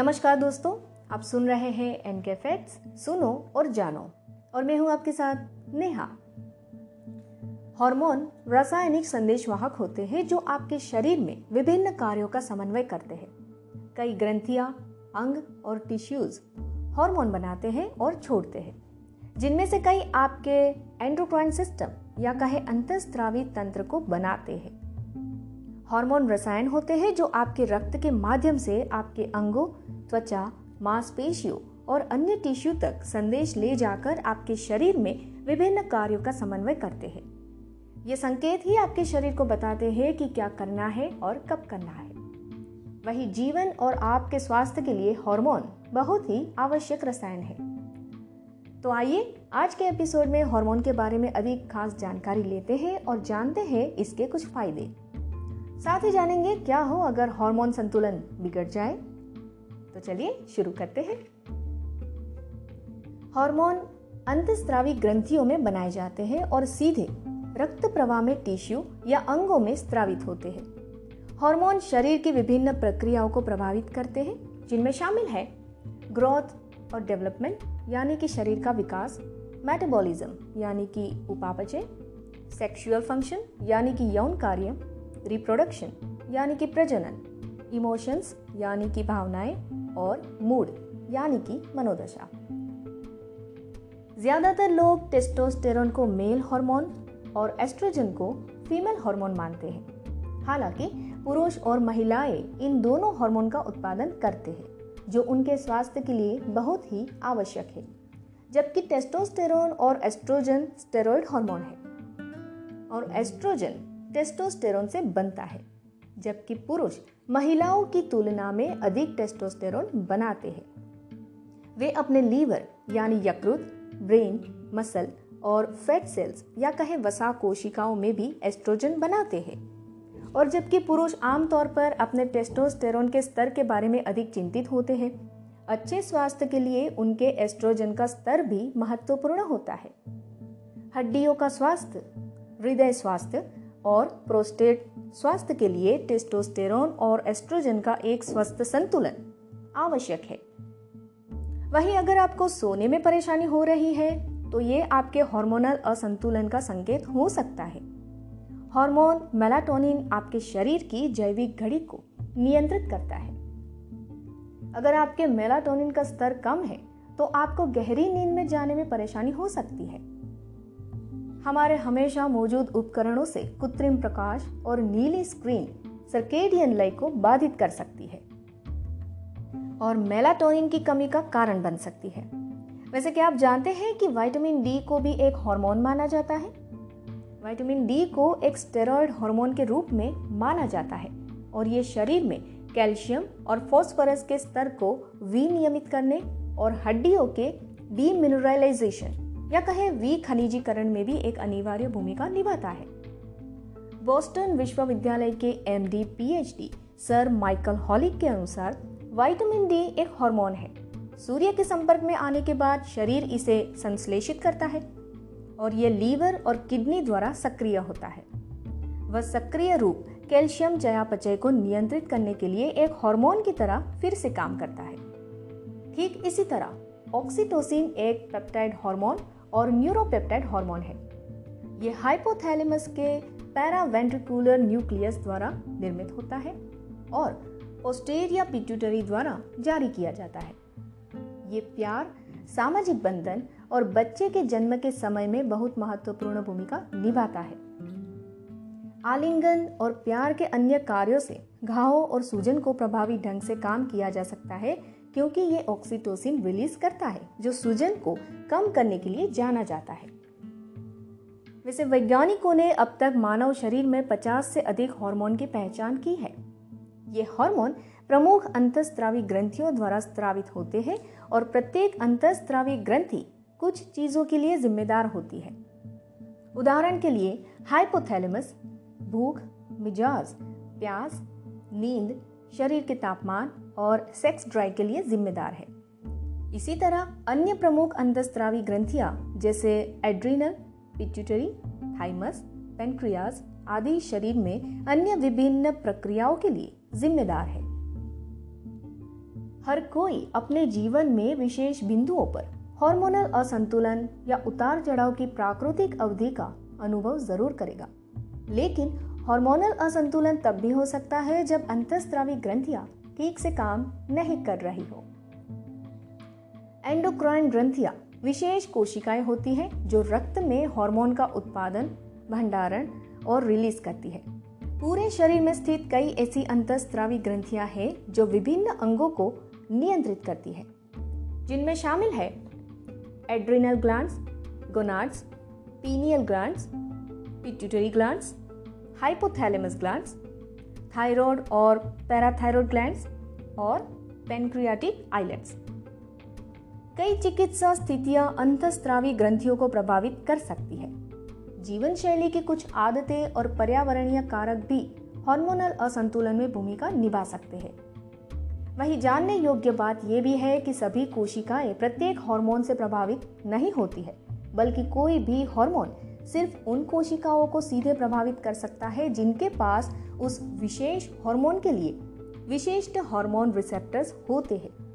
नमस्कार दोस्तों, आप सुन रहे हैं एन के फैक्ट्स सुनो और जानो। और मैं हूँ आपके साथ नेहा। हार्मोन रासायनिक संदेशवाहक होते हैं जो आपके शरीर में विभिन्न कार्यों का समन्वय करते हैं। कई ग्रंथियाँ, अंग और टिश्यूज हार्मोन बनाते हैं और छोड़ते हैं। जिनमें से कई आपके एंड्रोक्राइन सिस्टम या कहे अंतस्त्रावी तंत्र को बनाते हैं। हार्मोन रसायन होते हैं जो आपके रक्त के माध्यम से आपके अंगों त्वचा, मांसपेशियों और अन्य टिश्यू तक संदेश ले जाकर आपके शरीर में विभिन्न कार्यों का समन्वय करते हैं। ये संकेत ही आपके शरीर को बताते हैं कि क्या करना है और कब करना है। वही जीवन और आपके स्वास्थ्य के लिए हार्मोन बहुत ही आवश्यक रसायन है। तो आइए आज के एपिसोड में हार्मोन के बारे में अधिक खास जानकारी लेते हैं और जानते हैं इसके कुछ फ़ायदे। साथ ही जानेंगे क्या हो अगर हार्मोन संतुलन बिगड़ जाए। तो चलिए शुरू करते हैं। हार्मोन अंतस्त्रावी ग्रंथियों में बनाए जाते हैं और सीधे रक्त प्रवाह में टिश्यू या अंगों में स्त्रावित होते हैं। हार्मोन शरीर की विभिन्न प्रक्रियाओं को प्रभावित करते हैं, जिनमें शामिल है ग्रोथ और डेवलपमेंट, यानी कि शरीर का विकास, मेटाबॉलिज्म, यानी कि उपापचय, सेक्सुअल फ़ंक्शन, यानी कि यौन कार्य, रिप्रोडक्शन, यानी कि प्रजनन, इमोशंस, यानी कि भावनाएँ और मूड यानी कि मनोदशा। ज़्यादातर लोग टेस्टोस्टेरोन को मेल हार्मोन और एस्ट्रोजन को फीमेल हार्मोन मानते हैं। हालाँकि, पुरुष और महिलाएँ इन दोनों हार्मोन का उत्पादन करते हैं, जो उनके स्वास्थ्य के लिए बहुत ही आवश्यक है, जबकि टेस्टोस्टेरोन और एस्ट्रोजन स्टेरॉयड हार्मोन है। और एस्ट्रोजन टेस्टोस्टेरोन से बनता है। जबकि पुरुष महिलाओं की तुलना में अधिक टेस्टोस्टेरोन बनाते हैं। वे अपने लीवर, यानी यकृत, ब्रेन, मसल और फैट सेल्स या कहे वसा कोशिकाओं में भी एस्ट्रोजन बनाते हैं। और जबकि पुरुष आमतौर पर अपने टेस्टोस्टेरोन के स्तर के बारे में अधिक चिंतित होते हैं, अच्छे स्वास्थ्य के लिए उनके एस्ट्रोजन का स्तर भी महत्वपूर्ण होता है। हड्डियों का स्वास्थ्य, हृदय स्वास्थ्य और प्रोस्टेट स्वास्थ्य के लिए टेस्टोस्टेरोन और एस्ट्रोजन का एक स्वस्थ संतुलन आवश्यक है। वहीं अगर आपको सोने में परेशानी हो रही है तो ये आपके हार्मोनल असंतुलन का संकेत हो सकता है। हार्मोन मेलाटोनिन आपके शरीर की जैविक घड़ी को नियंत्रित करता है। अगर आपके मेलाटोनिन का स्तर कम है तो आपको गहरी नींद में जाने में परेशानी हो सकती है। हमारे हमेशा मौजूद उपकरणों से कृत्रिम प्रकाश और नीली स्क्रीन सर्केडियन लय को बाधित कर सकती है और मेलाटोनिन की कमी का कारण बन सकती है। वैसे क्या आप जानते हैं कि विटामिन डी को भी एक हार्मोन माना जाता है? विटामिन डी को एक स्टेरॉयड हार्मोन के रूप में माना जाता है और ये शरीर में कैल्शियम और फॉस्फोरस के स्तर को विनियमित करने और हड्डियों के डीमिनरलाइजेशन या कहे वी खनिजीकरण में भी एक अनिवार्य भूमिका निभाता है। बोस्टन विश्वविद्यालय के M D PhD sir Michael Holick के अनुसार विटामिन डी एक हार्मोन है। सूर्य के संपर्क में आने के बाद शरीर इसे संश्लेषित करता है और यह लीवर और किडनी द्वारा सक्रिय होता है। वह सक्रिय रूप कैल्शियम चयापचय को नियंत्रित करने के लिए एक हार्मोन की तरह फिर से काम करता है। ठीक इसी तरह ऑक्सीटोसिन एक पेप्टाइड हार्मोन और न्यूरोपेप्टाइड हार्मोन है। ये हाइपोथैलेमस के पैरावेंट्रिकुलर न्यूक्लियस द्वारा निर्मित होता है और पोस्टेरिया पिट्यूटरी द्वारा जारी किया जाता है। ये प्यार, सामाजिक बंधन और बच्चे के जन्म के समय में बहुत महत्वपूर्ण भूमिका निभाता है। आलिंगन और प्यार के अन्य कार्यों से घावों और सूजन को प्रभावी ढंग से काम किया जा सकता है क्योंकि ये ऑक्सीटोसिन रिलीज़ करता है, जो सूजन को कम करने के लिए जाना जाता है। वैसे वैज्ञानिकों ने अब तक मानव शरीर में 50 से अधिक हार्मोन की पहचान की है। ये हार्मोन प्रमुख अंतस्त्रावी ग्रंथियों द्वारा स्त्रावित होते हैं और प्रत्येक अंतस्त्रावी ग्रंथि कुछ चीज़ों के लिए जिम्मेदार होती है। उदाहरण के लिए हाइपोथैलेमस भूख, मिजाज, प्यास, नींद शरीर के तापमान और सेक्स ड्राइव के लिए जिम्मेदार है। इसी तरह अन्य प्रमुख अंतस्त्रावी ग्रंथियाँ, जैसे एड्रीनल पिट्यूटरी थाइमस पेंक्रियाज आदि शरीर में अन्य विभिन्न प्रक्रियाओं के लिए जिम्मेदार है। हर कोई अपने जीवन में विशेष बिंदुओं पर हार्मोनल असंतुलन या उतार चढ़ाव की प्राकृतिक अवधि का अनुभव ज़रूर करेगा। लेकिन हार्मोनल असंतुलन तब भी हो सकता है जब अंतस्त्रावी ग्रंथियाँ ठीक से काम नहीं कर रही हो। एंडोक्राइन ग्रंथियाँ विशेष कोशिकाएँ होती हैं जो रक्त में हार्मोन का उत्पादन, भंडारण और रिलीज़ करती है। पूरे शरीर में स्थित कई ऐसी अंतस्त्रावी ग्रंथियाँ हैं जो विभिन्न अंगों को नियंत्रित करती है। जिनमें शामिल है adrenal glands gonads pineal glands pituitary glands hypothalamus glands thyroid और पैराथायरॉयड ग्लैंड्स और पेनक्रियाटिक आइलेट्स कई चिकित्सा स्थितियाँ अंतस्त्रावी ग्रंथियों को प्रभावित कर सकती है। जीवन शैली की कुछ आदतें और पर्यावरणीय कारक भी हार्मोनल असंतुलन में भूमिका निभा सकते हैं। वही जानने योग्य बात यह भी है कि सभी कोशिकाएँ प्रत्येक हार्मोन से प्रभावित नहीं होती है, बल्कि कोई भी हार्मोन सिर्फ़ उन कोशिकाओं को सीधे प्रभावित कर सकता है जिनके पास उस विशेष हार्मोन के लिए विशिष्ट हार्मोन रिसेप्टर्स होते हैं।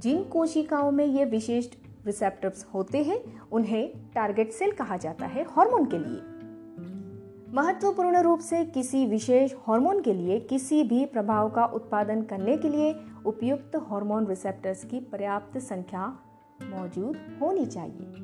जिन कोशिकाओं में ये विशिष्ट रिसेप्टर्स होते हैं, उन्हें टारगेट सेल कहा जाता है हार्मोन के लिए। महत्वपूर्ण रूप से किसी विशेष हार्मोन के लिए किसी भी प्रभाव का उत्पादन करने के लिए उपयुक्त हार्मोन रिसेप्टर्स की पर्याप्त संख्या मौजूद होनी चाहिए।